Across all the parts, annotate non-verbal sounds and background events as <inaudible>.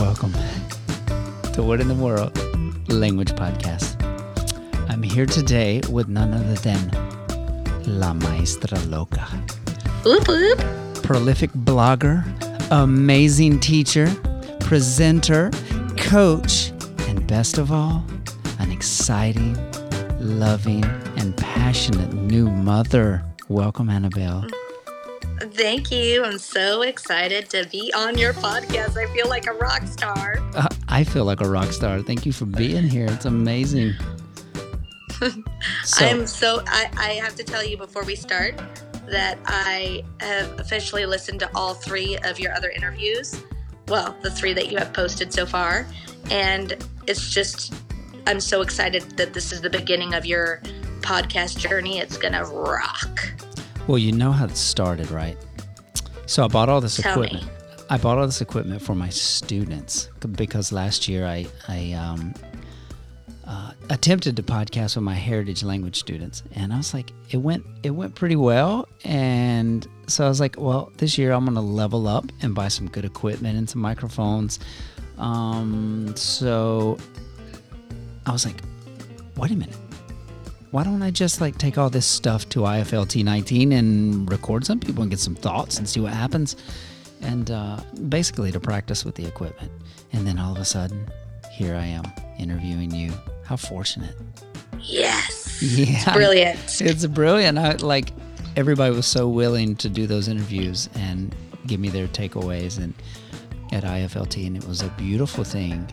Welcome to What in the World Language Podcast. I'm here today with none other than La Maestra Loca. Prolific blogger, amazing teacher, presenter, coach, and best of all, an exciting, loving, and passionate new mother. Welcome, Annabelle. Thank you. I'm so excited to be on your podcast. I feel like a rock star. Uh, I feel like a rock star. Thank you for being here. It's amazing. <laughs> So, I'm so, I, I have to tell you before we start that I have officially listened to all three of your other interviews. Well, the three that you have posted so far. And it's just, I'm so excited that this is the beginning of your podcast journey. It's going to rock. Well, you know how it started, right? So I bought all this Tell equipment. me. I bought all this equipment for my students because last year I I um, uh, attempted to podcast with my heritage language students, and I was like, it went it went pretty well, and so I was like, well, this year I'm gonna level up and buy some good equipment and some microphones. Um, so I was like, wait a minute. Why don't I just like take all this stuff to IFLT 19 and record some people and get some thoughts and see what happens? and uh, basically to practice with the equipment. And then all of a sudden, here I am interviewing you. How fortunate! Yes. Yeah, Brilliant. It's brilliant. I, like everybody was so willing to do those interviews and give me their takeaways and at IFLT, and it was a beautiful thing.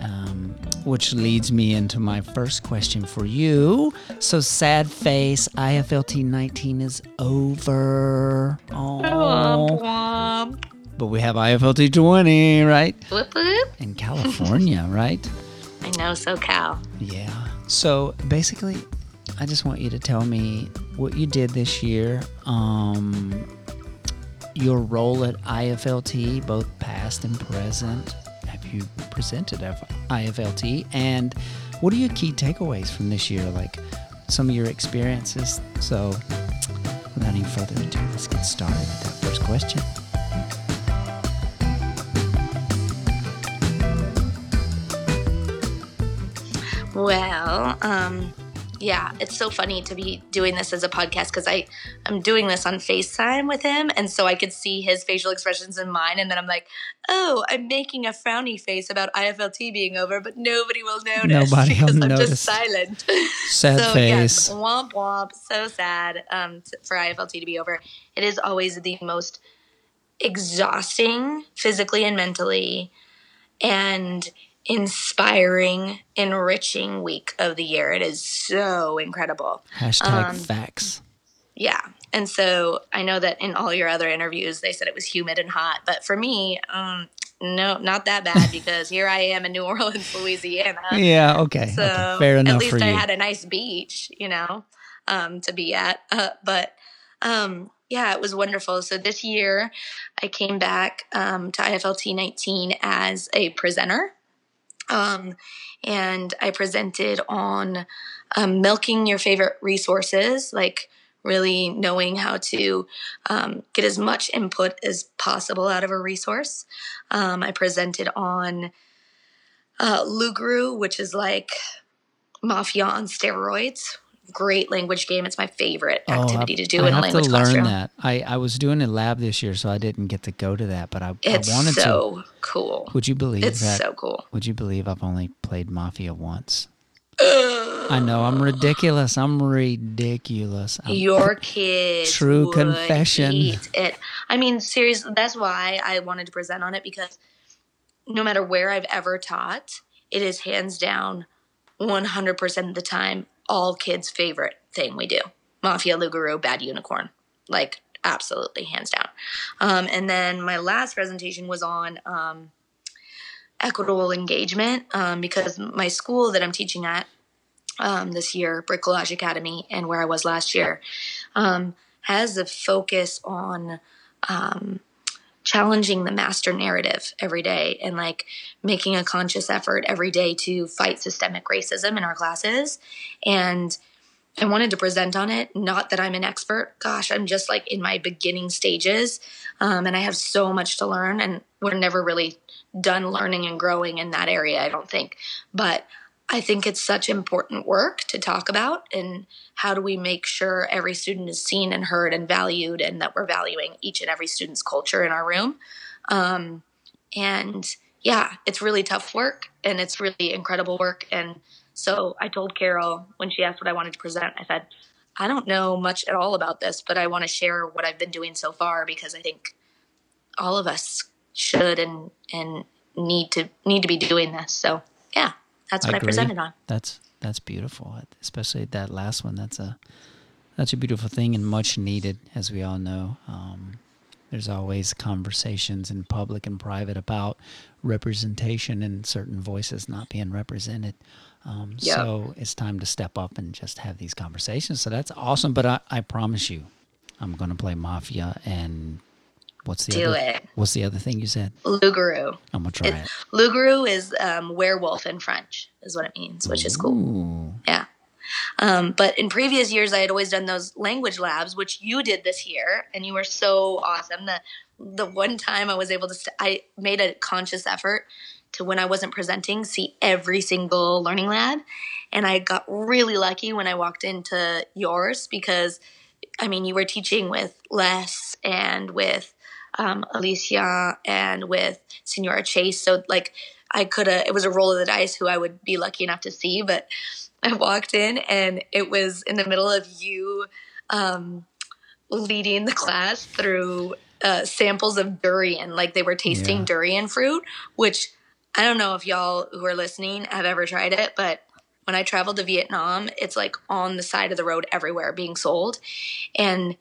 Um, which leads me into my first question for you. So sad face, IFLT 19 is over. Oh, but we have IFLT 20, right? Whoop whoop. In California, <laughs> right? I know, SoCal. Yeah. So basically, I just want you to tell me what you did this year, um, your role at IFLT, both past and present. You presented at IFLT? And what are your key takeaways from this year? Like some of your experiences. So, without any further ado, let's get started with that first question. Well, um, yeah, it's so funny to be doing this as a podcast because I I'm doing this on FaceTime with him, and so I could see his facial expressions in mine, and then I'm like, oh, I'm making a frowny face about IFLT being over, but nobody will notice Nobody will because I'm notice. just silent. <laughs> Sad so face. yes, womp womp, so sad um, for IFLT to be over. It is always the most exhausting physically and mentally, and inspiring, enriching week of the year. It is so incredible. Hashtag Um, facts. Yeah. And so I know that in all your other interviews, they said it was humid and hot. But for me, um, no, not that bad because here I am in New <laughs> Orleans, Louisiana. Yeah, okay. So okay. Fair enough at least I you. had a nice beach, you know, um, to be at. Uh, but um, yeah, it was wonderful. So this year, I came back um, to IFLT 19 as a presenter. Um, and I presented on um, milking your favorite resources, like really knowing how to um, get as much input as possible out of a resource. Um, I presented on uh, Loup-garou, which is like Mafia on steroids. Great language game. It's my favorite Oh, activity I- to do I in a have language to learn classroom. that. I, I was doing a lab this year, so I didn't get to go to that. But I, It's I wanted so to. cool. Would you believe It's that? so cool. Would you believe I've only played Mafia once? <gasps> I know I'm ridiculous. I'm ridiculous. I'm, Your kids True confession. eat it. I mean, seriously, that's why I wanted to present on it because no matter where I've ever taught, it is hands down 100% of the time all kids' favorite thing we do. Mafia Loup-garou, Bad Unicorn. Like, absolutely, hands down. Um, and then my last presentation was on um, equitable engagement um, because my school that I'm teaching at um, this year, Bricolage Academy, and where I was last year, um, has a focus on um, challenging the master narrative every day and like making a conscious effort every day to fight systemic racism in our classes. And I wanted to present on it. Not that I'm an expert. Gosh, I'm just like in my beginning stages. Um, and I have so much to learn. And we're never really done learning and growing in that area. I don't think, but I think it's such important work to talk about. And how do we make sure every student is seen and heard and valued, and that we're valuing each and every student's culture in our room. Um, and yeah, it's really tough work and it's really incredible work. And so I told Carol when she asked what I wanted to present, I said, I don't know much at all about this, but I want to share what I've been doing so far because I think all of us should and and need to need to be doing this. So yeah, that's what I, I presented on. That's that's beautiful, especially that last one. That's a that's a beautiful thing and much needed, as we all know. Um, there's always conversations in public and private about representation and certain voices not being represented. Um, yep. So it's time to step up and just have these conversations. So that's awesome. But I, I promise you, I'm going to play Mafia and what's the do other, it? What's the other thing you said? Loup-garou. I'm gonna try it. it. Loup-garou is um, werewolf in French, is what it means, which Ooh. is cool. Yeah. Um, but in previous years, I had always done those language labs, which you did this year, and you were so awesome. The the one time I was able to, st- I made a conscious effort to when I wasn't presenting, see every single learning lab. And I got really lucky when I walked into yours because, I mean, you were teaching with Les and with um, Alicia and with Senora Chase. So, like, I could have, it was a roll of the dice who I would be lucky enough to see. But I walked in and it was in the middle of you um, leading the class through uh, samples of durian, like they were tasting yeah. durian fruit, which I don't know if y'all who are listening have ever tried it, but when I traveled to Vietnam, it's like on the side of the road everywhere being sold. And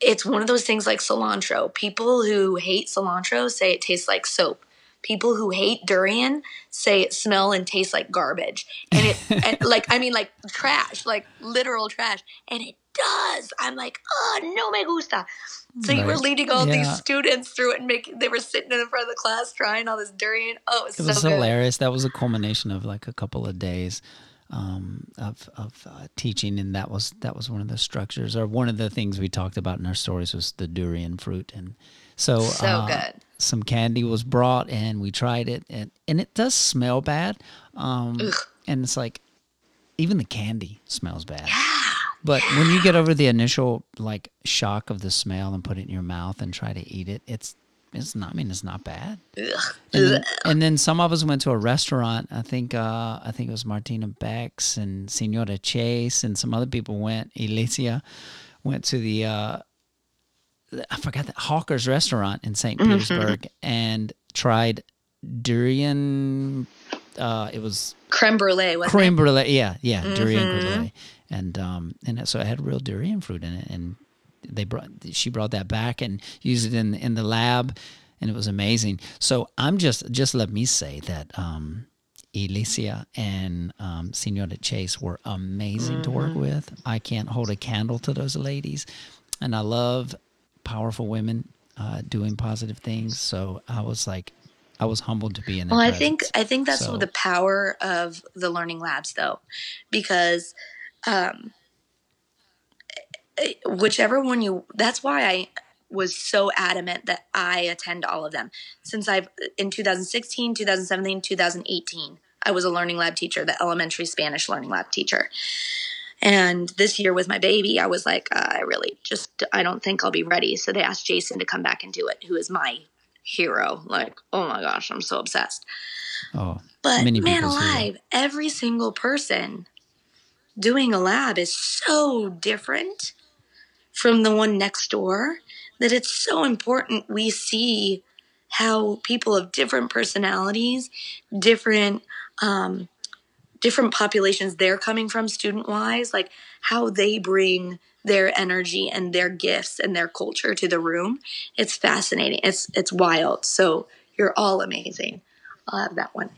it's one of those things like cilantro. People who hate cilantro say it tastes like soap. People who hate durian say it smell and tastes like garbage. And it <laughs> and like I mean like trash, like literal trash. And it does. I'm like, oh no me gusta. So right. you were leading all yeah. these students through it and making they were sitting in the front of the class trying all this durian. Oh, it was, it was so hilarious. That was a culmination of like a couple of days um, of of uh, teaching, and that was that was one of the structures or one of the things we talked about in our stories was the durian fruit, and so so uh, good. Some candy was brought, and we tried it, and and it does smell bad, um, and it's like even the candy smells bad. Yeah. But when you get over the initial like shock of the smell and put it in your mouth and try to eat it, it's it's not. I mean, it's not bad. And then, and then, some of us went to a restaurant. I think uh, I think it was Martina Bex and Senora Chase and some other people went. Alicia went to the uh, I forgot the Hawker's restaurant in saint mm-hmm. Petersburg and tried durian. Uh, it was creme brulee. creme brulee. Yeah, yeah, mm-hmm. durian creme brulee and um, and so it had real durian fruit in it, and they brought she brought that back and used it in in the lab, and it was amazing. So I'm just just let me say that. Um, Alicia and um, Senora Chase were amazing mm-hmm. to work mm-hmm. with. I can't hold a candle to those ladies, and I love powerful women uh, doing positive things. So I was like, I was humbled to be in. Well, I think I think that's so, the power of the learning labs, though, because um, whichever one you that's why i was so adamant that i attend all of them. Since i've in 2016 2017 2018 i was a learning lab teacher the elementary spanish learning lab teacher. And this year with my baby i was like uh, i really just i don't think i'll be ready. So they asked jason to come back and do it who is my hero. Like oh my gosh i'm so obsessed. Oh but man alive every single person doing a lab is so different from the one next door that it's so important we see how people of different personalities, different um, different populations they're coming from student wise, like how they bring their energy and their gifts and their culture to the room. It's fascinating. It's it's wild. So you're all amazing. I'll have that one.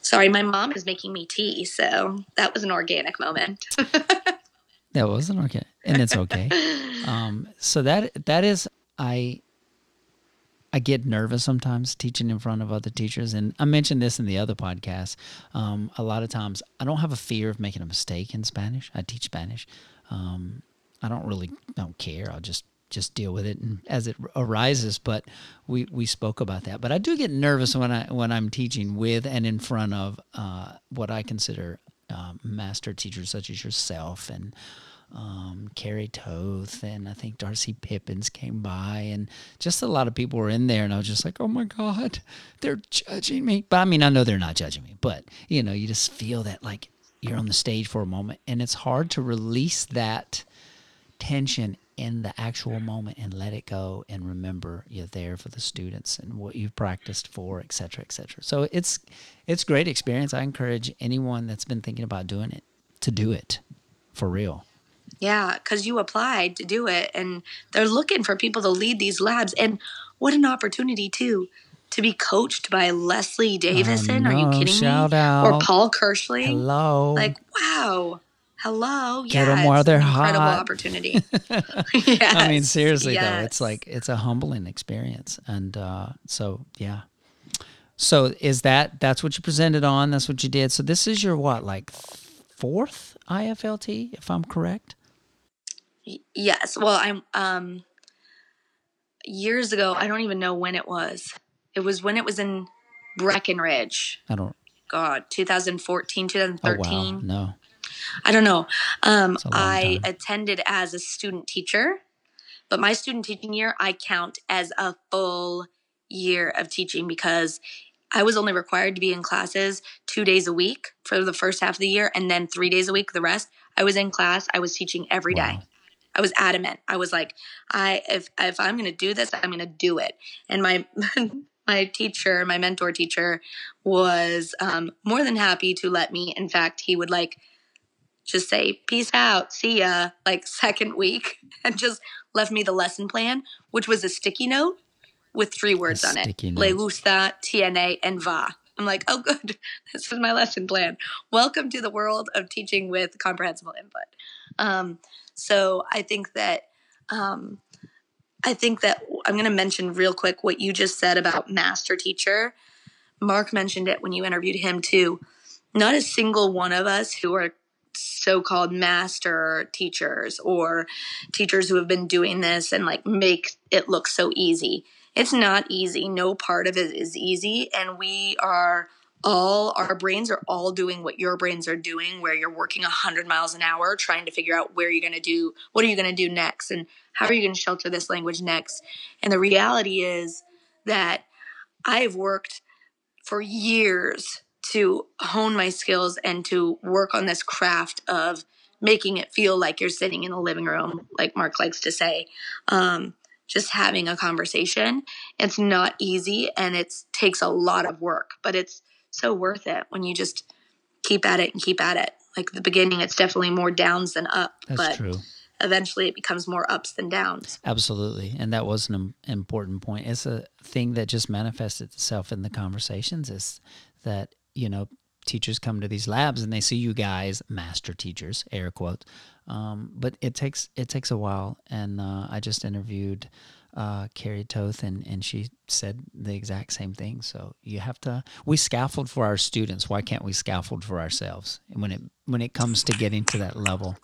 Sorry, my mom is making me tea, so that was an organic moment. <laughs> that was an organic, and it's okay. um, so that that is I. I get nervous sometimes teaching in front of other teachers, and I mentioned this in the other podcast. Um, a lot of times, I don't have a fear of making a mistake in Spanish. I teach Spanish. Um, I don't really don't care. I'll just just deal with it and as it arises. But we we spoke about that. But I do get nervous when I when I'm teaching with and in front of uh, what I consider um, master teachers such as yourself and um, Carrie Toth and I think Darcy Pippins came by and just a lot of people were in there and I was just like, oh my God, they're judging me. But I mean, I know they're not judging me, but you know, you just feel that like you're on the stage for a moment and it's hard to release that tension in the actual moment and let it go and remember you're there for the students and what you've practiced for, et cetera, et cetera. So it's it's great experience. I encourage anyone that's been thinking about doing it to do it for real. Yeah, because you applied to do it and they're looking for people to lead these labs. And what an opportunity, too, to be coached by Leslie Davison. Are you kidding Shout me? out. Or Paul Kirschling. Hello. Like, wow. Hello. Get yeah, them while they're incredible hot. opportunity. yes, <laughs> I mean, seriously though, it's like it's a humbling experience, and uh, so yeah. So is that that's what you presented on? That's what you did. So this is your what, like fourth IFLT, if I'm correct? Yes. Well, I'm um years ago, I don't even know when it was. It was when it was in Breckenridge. I don't. God, 2014, 2013. Oh 2013. wow, no. I don't know. Um It's a long I time. attended as a student teacher, but my student teaching year I count as a full year of teaching because I was only required to be in classes 2 days a week for the first half of the year and then 3 days a week the rest. I was in class, I was teaching every day. I was adamant. I was like, I if if I'm going to do this, I'm going to do it. And my <laughs> my teacher, my mentor teacher, was um, more than happy to let me. In fact, he would like just say peace out, see ya, like <laughs> second week, and just left me the lesson plan, which was a sticky note with three words on it: sticky le gusta, tiene, and va. I'm like, oh, good. <laughs> This is my lesson plan. Welcome to the world of teaching with comprehensible input. Um, so I think that um, I think that I'm going to mention real quick what you just said about master teacher. Mark mentioned it when you interviewed him too. Not a single one of us who are so-called master teachers or teachers who have been doing this and like make it look so easy. It's not easy. No part of it is easy and we are all our brains are all doing what your brains are doing where you're working 100 miles an hour trying to figure out where you're going to do what are you going to do next and how are you going to shelter this language next? And the reality is that i have worked for years to hone my skills and to work on this craft of making it feel like you're sitting in the living room like mark likes to say um, just having a conversation. It's not easy and it takes a lot of work but it's so worth it when you just keep at it and keep at it. Like the beginning, it's definitely more downs than up, That's but true. eventually it becomes more ups than downs. Absolutely. And that was an important point. It's a thing that just manifested itself in the conversations is that, you know, teachers come to these labs and they see you guys, master teachers, air quotes. Um, but it takes it takes a while. And uh, I just interviewed uh, Carrie Toth and, and she said the exact same thing. So you have to we scaffold for our students. Why can't we scaffold for ourselves? And when it when it comes to getting to that level.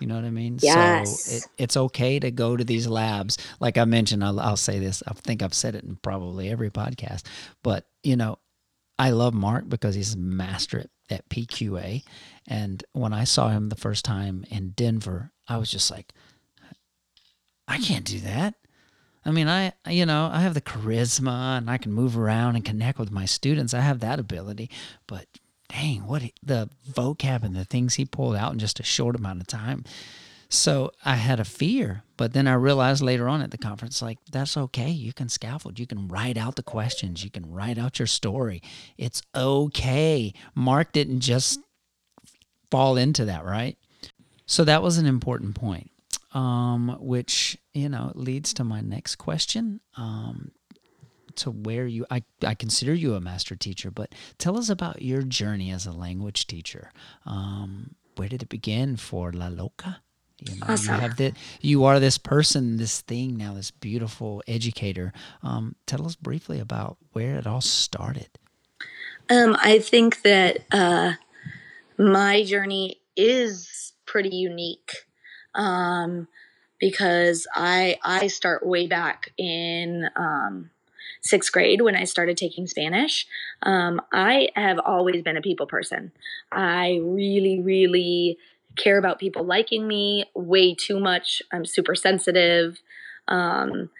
You know what I mean? Yes. So it, it's okay to go to these labs. Like I mentioned, I'll, I'll say this. I think I've said it in probably every podcast. But you know, I love Mark because he's a master at, at PQA. And when I saw him the first time in Denver, I was just like, I can't do that. I mean, I you know I have the charisma and I can move around and connect with my students. I have that ability, but dang, what he, the vocab and the things he pulled out in just a short amount of time. So I had a fear, but then I realized later on at the conference, like that's okay. You can scaffold. You can write out the questions. You can write out your story. It's okay. Mark didn't just fall into that, right? So that was an important point um, which you know leads to my next question. Um, to where you, I, I consider you a master teacher, but tell us about your journey as a language teacher. Um, where did it begin for La Loca? You know, Awesome. you have that. You are this person, this thing now, this beautiful educator. Um, tell us briefly about where it all started. Um, I think that uh, my journey is pretty unique um, because I I start way back in um, sixth grade when I started taking Spanish. Um, I have always been a people person. I really, really care about people liking me way too much. I'm super sensitive. Um,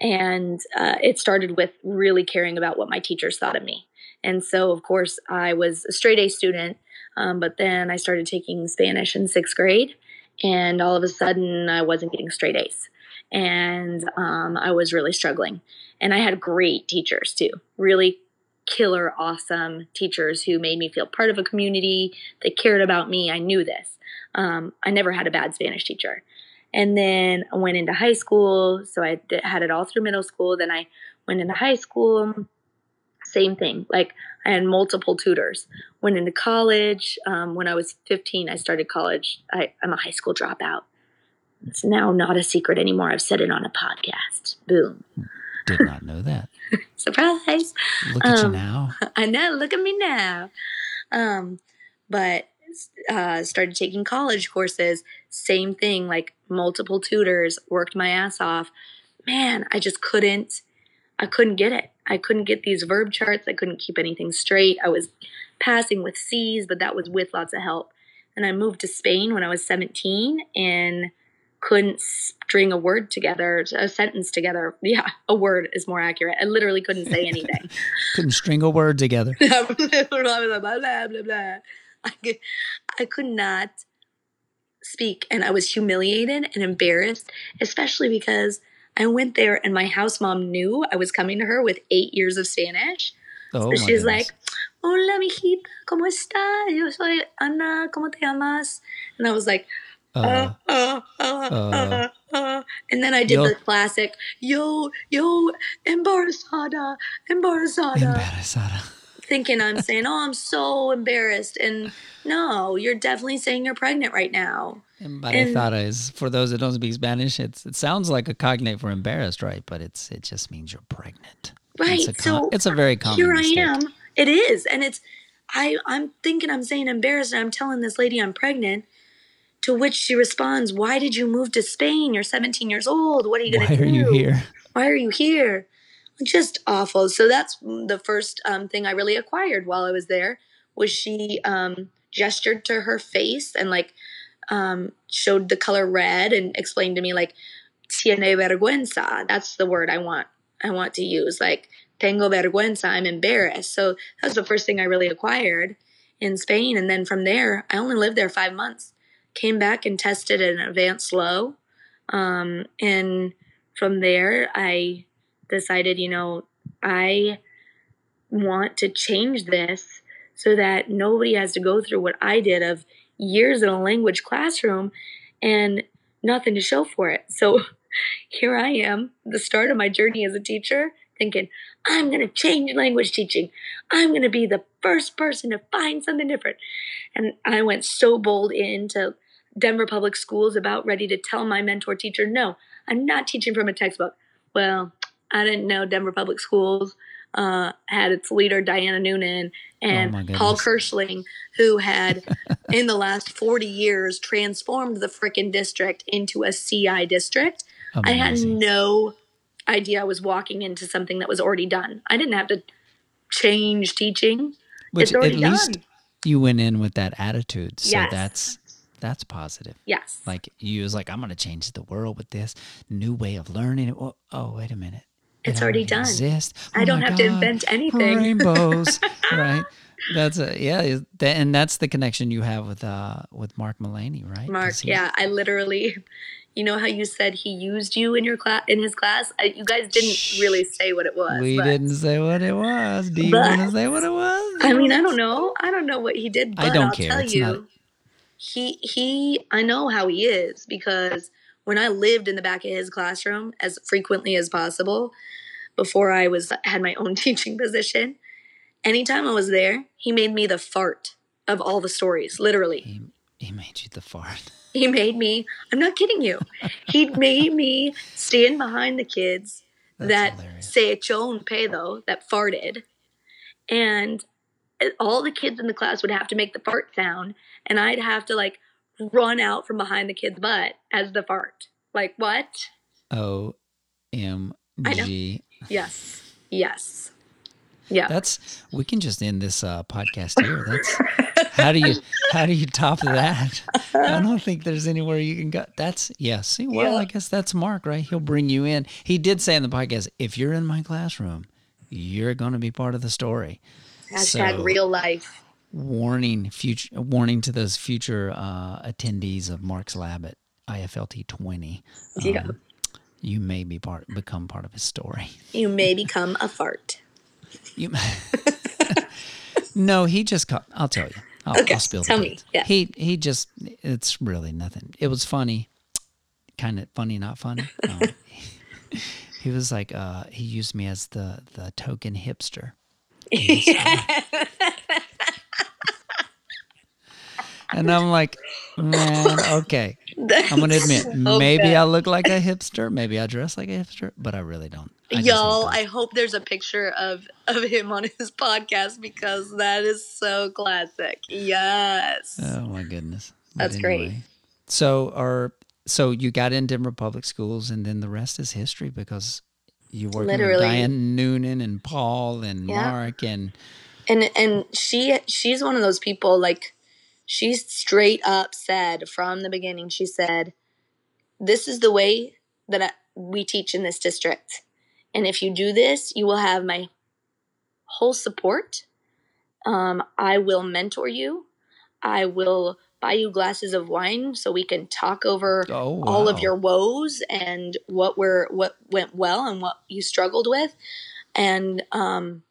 and uh, it started with really caring about what my teachers thought of me. And so, of course, I was a straight A student, um, but then I started taking Spanish in sixth grade, and all of a sudden, I wasn't getting straight A's. And um, I was really struggling. And I had great teachers too, really killer, awesome teachers who made me feel part of a community. They cared about me. I knew this. Um, I never had a bad Spanish teacher. And then I went into high school. So I had it all through middle school. Then I went into high school. Same thing. Like I had multiple tutors. Went into college. Um, when I was 15, I started college. I, I'm a high school dropout. It's now not a secret anymore. I've said it on a podcast. Boom. Did not know that. <laughs> Surprise. Look at Um, you now. <laughs> I know. Look at me now. Um, but uh, started taking college courses. Same thing, like multiple tutors. Worked my ass off. Man, I just couldn't. I couldn't get it. I couldn't get these verb charts. I couldn't keep anything straight. I was passing with C's, but that was with lots of help. And I moved to Spain when I was 17 and couldn't string a word together, a sentence together. Yeah, a word is more accurate. I literally couldn't say anything. <laughs> Couldn't string a word together. blah, <laughs> blah, blah, blah, blah, blah. I could, I could not speak, and I was humiliated and embarrassed, especially because I went there and my house mom knew I was coming to her with eight years of Spanish. Oh, so she's goodness. like, "Hola, mijita, cómo está? Yo soy Ana. ¿Cómo te llamas?" And I was like, uh, uh, uh, uh, uh, uh. And then I did Yo- the classic, yo, yo, embarazada, embarazada, embarazada. Thinking I'm saying, oh, I'm so embarrassed. And no, you're definitely saying you're pregnant right now. Embarazada is for those that don't speak Spanish. It's it sounds like a cognate for embarrassed, right? But it's it just means you're pregnant. Right. It's a, so it's a very common here I mistake. am. It is. And it's, I, I'm thinking I'm saying embarrassed. And I'm telling this lady I'm pregnant. To which she responds, Why did you move to Spain? You're 17 years old. What are you going to do? Why are you here? why are you here? Just awful. So that's the first um, thing I really acquired while I was there was she um, gestured to her face and like um, showed the color red and explained to me like tiene vergüenza. That's the word I want. I want to use like tengo vergüenza. I'm embarrassed. So that was the first thing I really acquired in Spain. And then from there, I only lived there five months. Came back and tested an advanced low. Um, and from there, I decided, you know, I want to change this so that nobody has to go through what I did of years in a language classroom and nothing to show for it. So <laughs> here I am, the start of my journey as a teacher, thinking, I'm going to change language teaching. I'm going to be the first person to find something different. And I went so bold into Denver Public Schools about ready to tell my mentor teacher, no, I'm not teaching from a textbook. Well, I didn't know Denver Public Schools uh, had its leader, Diana Noonan, and Oh, Paul. Kirschling, who had, <laughs> in the last 40 years, transformed the frickin' district into a CI district. I had no idea I was walking into something that was already done. I didn't have to change teaching. Which at least done. you went in with that attitude. So Yes. that's that's positive. Yes. Like you was like, I'm gonna change the world with this new way of learning. Oh, oh wait a minute. It It's already done. Exists. I Oh don't my have to invent anything. Rainbows, <laughs> right? That's a yeah, that, and that's the connection you have with uh with Mark Mallaney, right? Mark, yeah, I literally, you know how you said he used you in your class in his class. I, you guys didn't really say what it was. We but- didn't say what it was. Do you want to say what it was? I mean, I don't know. I don't know what he did, but I don't will care. tell It's you, not- he he. I know how he is because when I lived in the back of his classroom as frequently as possible before I was uh, had my own <laughs> teaching position, anytime I was there, he made me the fart of all the stories. Literally, He, he made you the fart. <laughs> he made me. I'm not kidding you. He made me stand behind the kids That's that echó un pedo that farted, and eh, all the kids in the class would have to make the fart sound, and I'd have to like run out from behind the kid's butt as the fart Like what? O M G. Yes. Yes. Yeah. That's we can just end this uh, podcast here. That's how do you how do you top that? I don't think there's anywhere you can go. That's yeah. See, well, Yeah. I guess that's Mark, right? He'll bring you in. He did say in the podcast, if you're in my classroom, you're going to be part of the story. Hashtag so- real life. Warning, future warning to those future uh, attendees of Mark's lab at IFLT 20. Yeah. Um, you may be part become part of his story. You may become a fart. You, <laughs> no, he just caught. I'll tell you. I'll, Okay, I'll spill tell me, yeah. He he just. It's really nothing. It was funny, kind of funny, not funny. <laughs> Um, he was like, uh, he used me as the the token hipster. And I'm like, man, okay. <laughs> I'm gonna admit, maybe. I look like a hipster, maybe I dress like a hipster, but I really don't. I Y'all. I hope there's a picture of of him on his podcast because that is so classic. Yes. Oh my goodness. That's great. So are so you got in Denver public schools and then the rest is history because you work with Diane Noonan and Paul and Yeah. Mark and and and she she's one of those people like she straight up said from the beginning she said this is the way that I, we teach in this district. And if you do this you will have my whole support. Um, i will mentor you. I will buy you glasses of wine so we can talk over oh all of your woes and what were what went well and what you struggled with. And um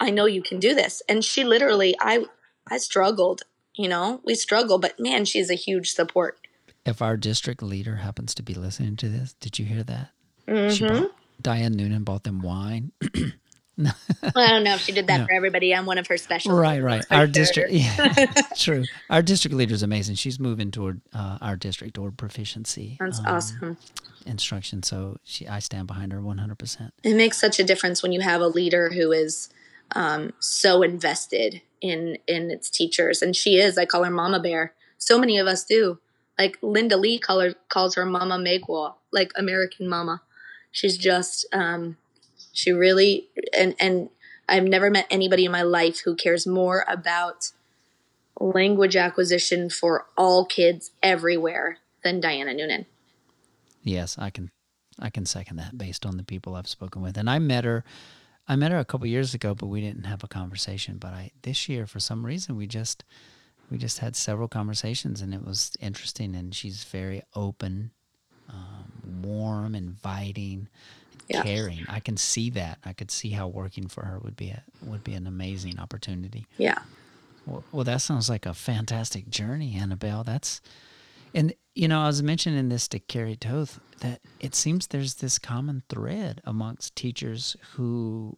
i know you can do this. And she literally i i struggled you know we struggle but man she's a huge support if our district leader happens to be listening to this, did you hear that? Mhm. bought, Diane Noonan bought them wine. <clears throat> Well, i don't know if she did that No. for everybody i'm one of her special right, right. Our heard district, yeah, <laughs> <laughs> true. Our district leader is amazing. She's moving toward uh, our district toward proficiency that's um, awesome instruction. So she, I stand behind her one hundred percent. it makes such a difference when you have a leader who is um, so invested in in its teachers. And she is i call her mama bear. So many of us do. Like linda lee call her, calls her mama megwall like american mama. She's just um, she really and and i've never met anybody in my life who cares more about language acquisition for all kids everywhere than diana noonan. Yes, I can I can second that based on the people I've spoken with. And I met her I met her a couple years ago, but we didn't have a conversation. But I this year for some reason we just we just had several conversations and it was interesting and she's very open, um, warm, inviting, Yeah. caring. I can see that. I could see how working for her would be a, would be an amazing opportunity. yeah Well, well, that sounds like a fantastic journey, Annabelle. That's, and you know, I was mentioning this to Carrie Toth that it seems there's this common thread amongst teachers who,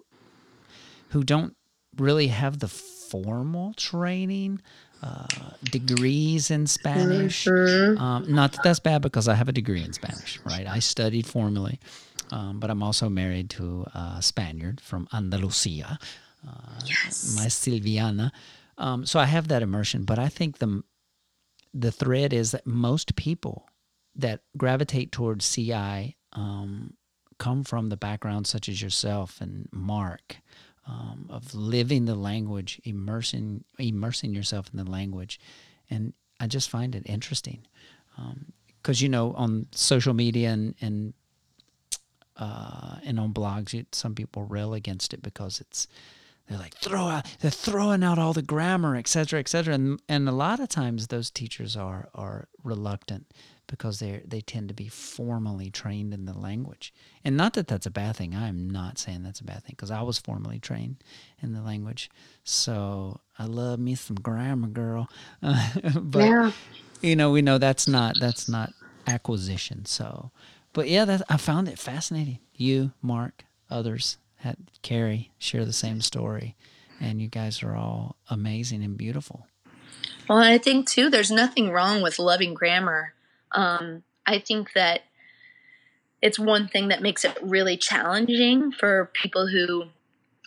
who don't really have the formal training, uh, degrees in Spanish. Um, not that that's bad because I have a degree in Spanish, right? I studied formally, um, but I'm also married to a Spaniard from Andalusia yes my Silviana. Um, so I have that immersion, but I think the the thread is that most people that gravitate towards CI um, come from the background such as yourself and Mark um, of living the language, immersing immersing yourself in the language, and I just find it interesting because you know on social media and and uh, and on blogs, some people rail against it because it's they're like throw out they're throwing out all the grammar, et cetera, et cetera, and and a lot of times those teachers are are reluctant because they they tend to be formally trained in the language, and not that that's a bad thing. I'm not saying that's a bad thing because I was formally trained in the language, so I love me some grammar, girl. <laughs> but Yeah. you know, we know that's not that's not acquisition. So, but yeah, that I found it fascinating. You, Mark, others, had Carrie share the same story, and you guys are all amazing and beautiful. Well, I think too, there's nothing wrong with loving grammar. Um, I think that it's one thing that makes it really challenging for people who.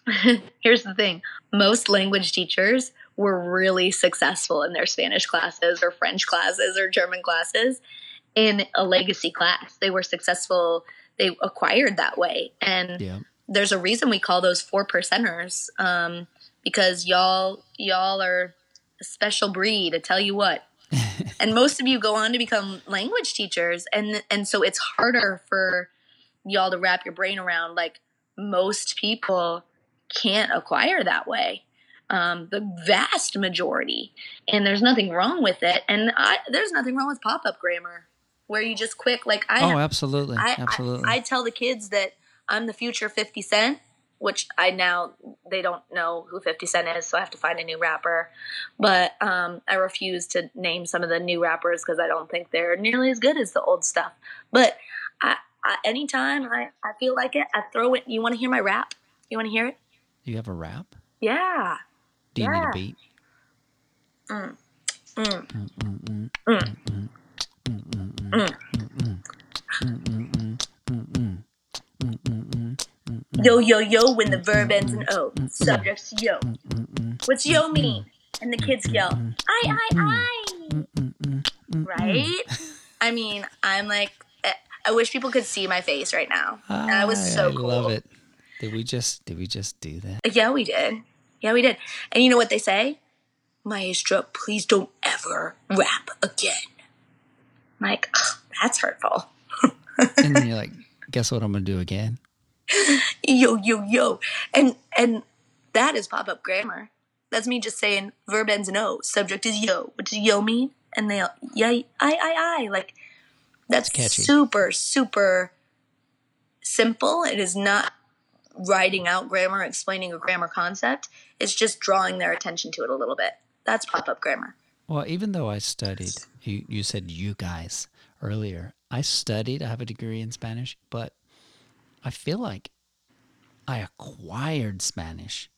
<laughs> here's the thing most language teachers were really successful in their Spanish classes or French classes or German classes. in a legacy class. They were successful. They acquired that way, and Yeah. There's a reason we call those four percenters um, because y'all y'all are a special breed. I tell you what. <laughs> and most of you go on to become language teachers, and and so it's harder for y'all to wrap your brain around. Like most people can't acquire that way. Um, the vast majority, and there's nothing wrong with it. And I, there's nothing wrong with pop up grammar, where you just quick like I oh, absolutely, I, absolutely. I, I tell the kids that I'm the future 50 Cent, which I now they don't know who 50 Cent is, so I have to find a new rapper. But um, I refuse to name some of the new rappers because I don't think they're nearly as good as the old stuff. But I, I, anytime I, I feel like it, I throw it. You want to hear my rap? You want to hear it? you have a rap? Yeah. Do you need a beat? Mm, Mm. mm, mm, mm, mm, mm, Mm. mm, mm, mm, mm, mm, Yo, yo, yo, when the verb ends in O. Subject's yo. What's yo mean? And the kids yell, I, I, I. right? I mean, I'm like, eh, I wish people could see my face right now. And I was so I cool. love it. Did we just did we just do that? Yeah, we did. Yeah, we did. And you know what they say? Maestro, please don't ever rap again. I'm like, "Ugh, that's hurtful. <laughs> And then you're like, guess what I'm gonna do again? <laughs> Yo, yo, yo. And and that is pop up grammar. That's me just saying verb ends in O. Subject is yo. What does yo mean? And they all, yeah, I, I, I. Like, that's catchy. super, super simple. It is not writing out grammar, explaining a grammar concept. It's just drawing their attention to it a little bit. That's pop up grammar. Well, even though I studied, you, you said you guys earlier. I studied, I have a degree in Spanish, but I feel like I acquired Spanish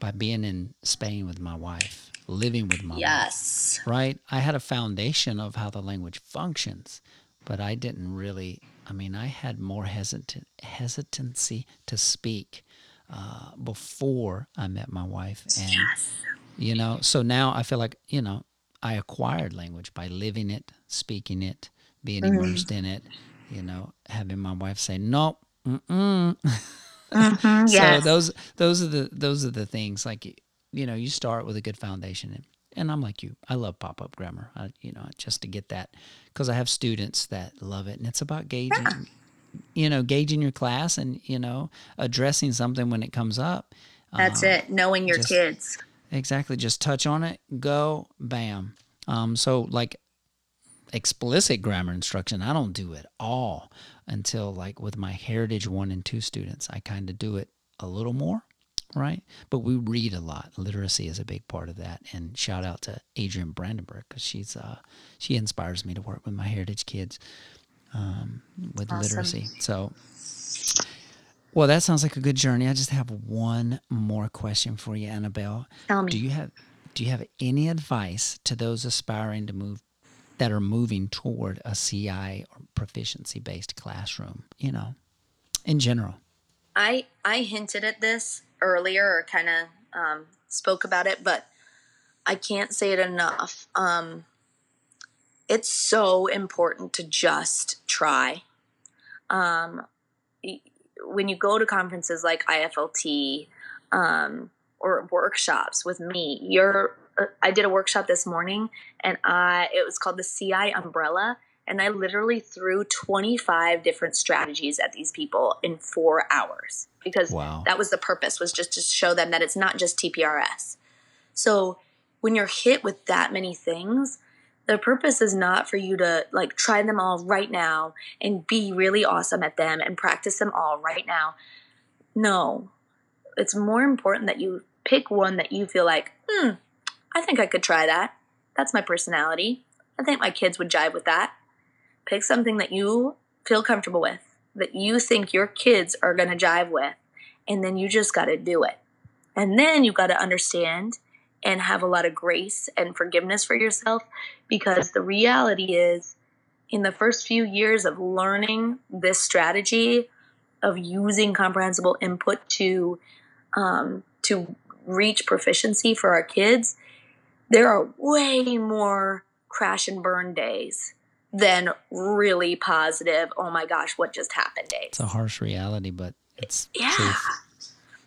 by being in Spain with my wife, living with my wife. Yes. Right? I had a foundation of how the language functions, but I didn't really, I mean, I had more hesitant, hesitancy to speak uh, before I met my wife. And Yes. you know so now i feel like you know i acquired language by living it speaking it being immersed in it you know having my wife say no mm-mm. Mm-hmm, <laughs> so yes. those those are the those are the things like you know you start with a good foundation and, and i'm like you i love pop-up grammar I, you know just to get that because i have students that love it and it's about gauging you know gauging your class and you know addressing something when it comes up That's Um, it. Knowing your just- kids. Exactly. Just touch on it, go, bam. Um, so like explicit grammar instruction, I don't do it all until like with my heritage one and two students, I kind of do it a little more, right? But we read a lot. Literacy is a big part of that. And shout out to adrian Brandenburg because she's uh, she inspires me to work with my heritage kids um, with Awesome. literacy. So. Well, that sounds like a good journey. I just have one more question for you, Annabelle. Tell me. Do you have do you have any advice to those aspiring to move that are moving toward a CI or proficiency based classroom, you know, in general? I I hinted at this earlier, or kind of um, spoke about it, but I can't say it enough. Um, it's so important to just try. Um, when you go to conferences like IFLT um, or workshops with me, you're. I did a workshop this morning, and I it was called the CI umbrella, and I literally threw 25 different strategies at these people in four hours because Wow. that was the purpose was just to show them that it's not just TPRS. So when you're hit with that many things, the purpose is not for you to like try them all right now and be really awesome at them and practice them all right now. No, it's more important that you pick one that you feel like, hmm, I think I could try that. That's my personality. I think my kids would jive with that. Pick something that you feel comfortable with, that you think your kids are going to jive with, and then you just got to do it. And then you got to understand and have a lot of grace and forgiveness for yourself because the reality is, in the first few years of learning this strategy of using comprehensible input to um, to reach proficiency for our kids, there are way more crash and burn days than really positive, oh my gosh, what just happened days. It's a harsh reality, but it's yeah. truth.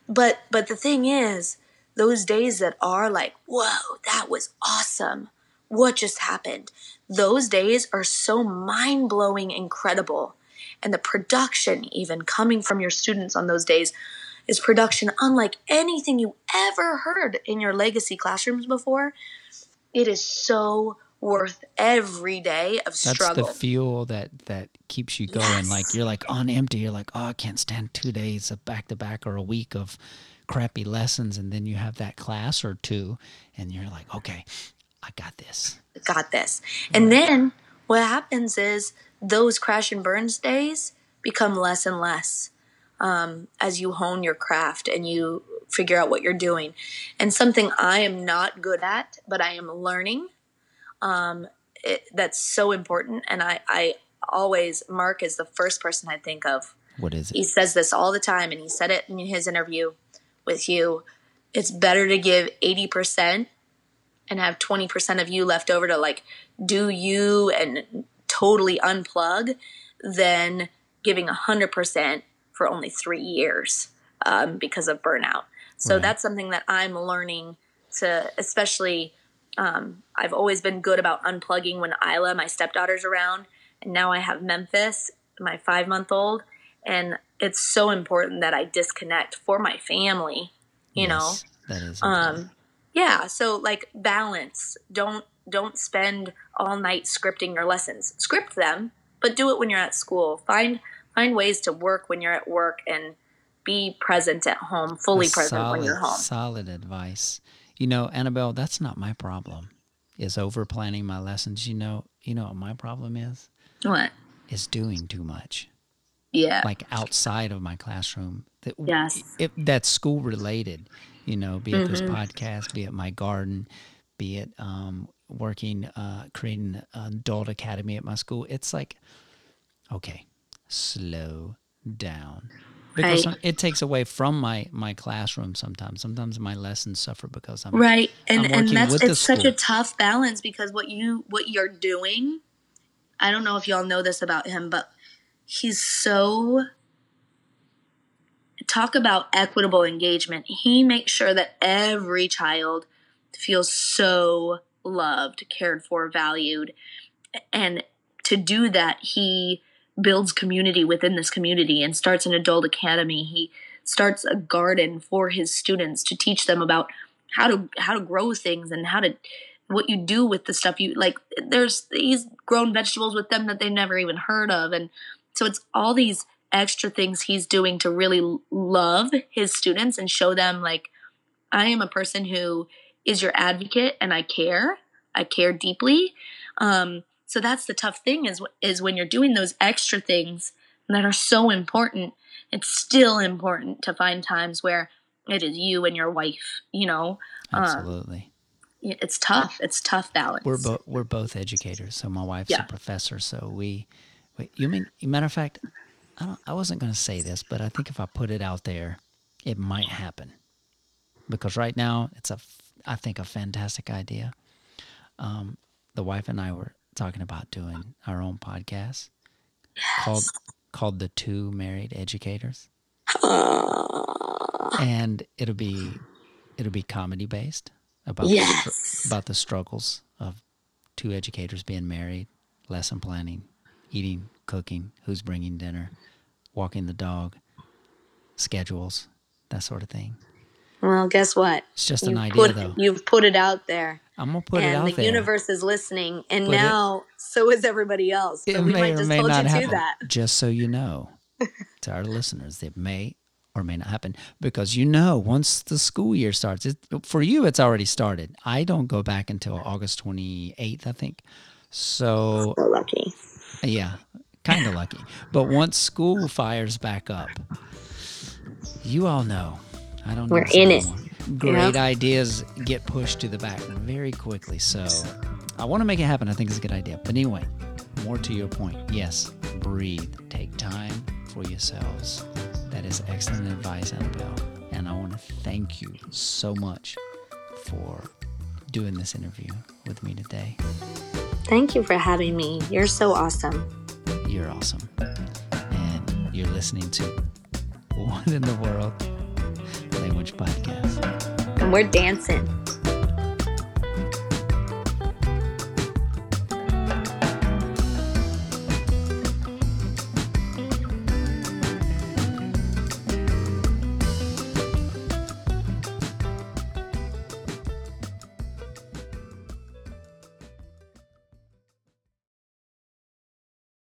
But but the thing is, those days that are like, whoa, that was awesome. What just happened? Those days are so mind blowing, incredible. And the production, even coming from your students on those days, is production unlike anything you ever heard in your legacy classrooms before. It is so worth every day of struggle. That's the fuel that that keeps you going. Yes. Like you're like on empty. You're like, oh, I can't stand two days of back to back or a week of crappy lessons, and then you have that class or two, and you're like, okay, I got this. got this. And then what happens is those crash and burns days become less and less um, as you hone your craft and you figure out what you're doing. And something I am not good at, but I am learning. Um, it, that's so important. And I, I always, Mark is the first person I think of. What is He says this all the time, and he said it in his interview with you. It's better to give 80% and have 20% of you left over to like do you and totally unplug than giving 100% for only three years um, because of burnout. So Right. that's something that I'm learning to, especially. Um, I've always been good about unplugging when Isla, my stepdaughter's around, and now I have Memphis, my five month old, and it's so important that I disconnect for my family. You know, that is. um, yeah. So like balance. Don't don't spend all night scripting your lessons. Script them, but do it when you're at school. Find find ways to work when you're at work and be present at home, fully present when you're home. Solid advice. You know, Annabelle, that's not my problem. Is over planning my lessons. You know, you know what my problem is? What? Is doing too much. Yeah. Like outside of my classroom. That Yes. If that's school related, you know, be it this Mm-hmm. podcast, be it my garden, be it um, working, uh, creating an adult academy at my school. It's like, okay, slow down. Because Right. it takes away from my, my classroom sometimes. Sometimes my lessons suffer because I'm right and I'm and that's it's such a tough balance because what you what you're doing i don't know if y'all know this about him but he's so talk about equitable engagement he makes sure that every child feels so loved cared for valued and to do that he builds community within this community and starts an adult academy. He starts a garden for his students to teach them about how to how to grow things and how to what you do with the stuff you like there's he's grown vegetables with them that they've never even heard of. And so it's all these extra things he's doing to really love his students and show them like i am a person who is your advocate and i care. I care deeply. Um, so that's the tough thing is is when you're doing those extra things that are so important it's still important to find times where it is you and your wife you know um, absolutely. it's tough it's tough balance We're both we're both educators. So my wife's Yeah. a professor. So we, wait, you mean? Matter of fact, I don't. I wasn't going to say this, but I think if I put it out there, it might happen. Because right now it's a I think a fantastic idea. Um, the wife and I were talking about doing our own podcast called called the Two Married Educators, and it'll be it'll be comedy based about the Yes. about the struggles of two educators being married, lesson planning, eating, cooking, who's bringing dinner, walking the dog, schedules, that sort of thing. Well guess what It's just an you've idea, put, though. you've put it out there I'm gonna put it and out the there. universe is listening and But it- now so is everybody else it we may might or just may you not to happen. that Just so you know, to our <laughs> listeners, it may or may not happen because you know once the school year starts, it, for you it's already started. I don't go back until August 28th, I think. So so lucky Yeah, kind of lucky. But once school fires back up, you all know. I don't. We're need to say in it. Great ideas get pushed to the back very quickly. So I want to make it happen. I think it's a good idea. But anyway, more to your point. Yes, breathe. Take time for yourselves. That is excellent advice, Annabelle. And I want to thank you so much for doing this interview with me today. Thank you for having me. You're so awesome. You're awesome. And you're listening to <laughs> One in the World Language Podcast. And we're dancing.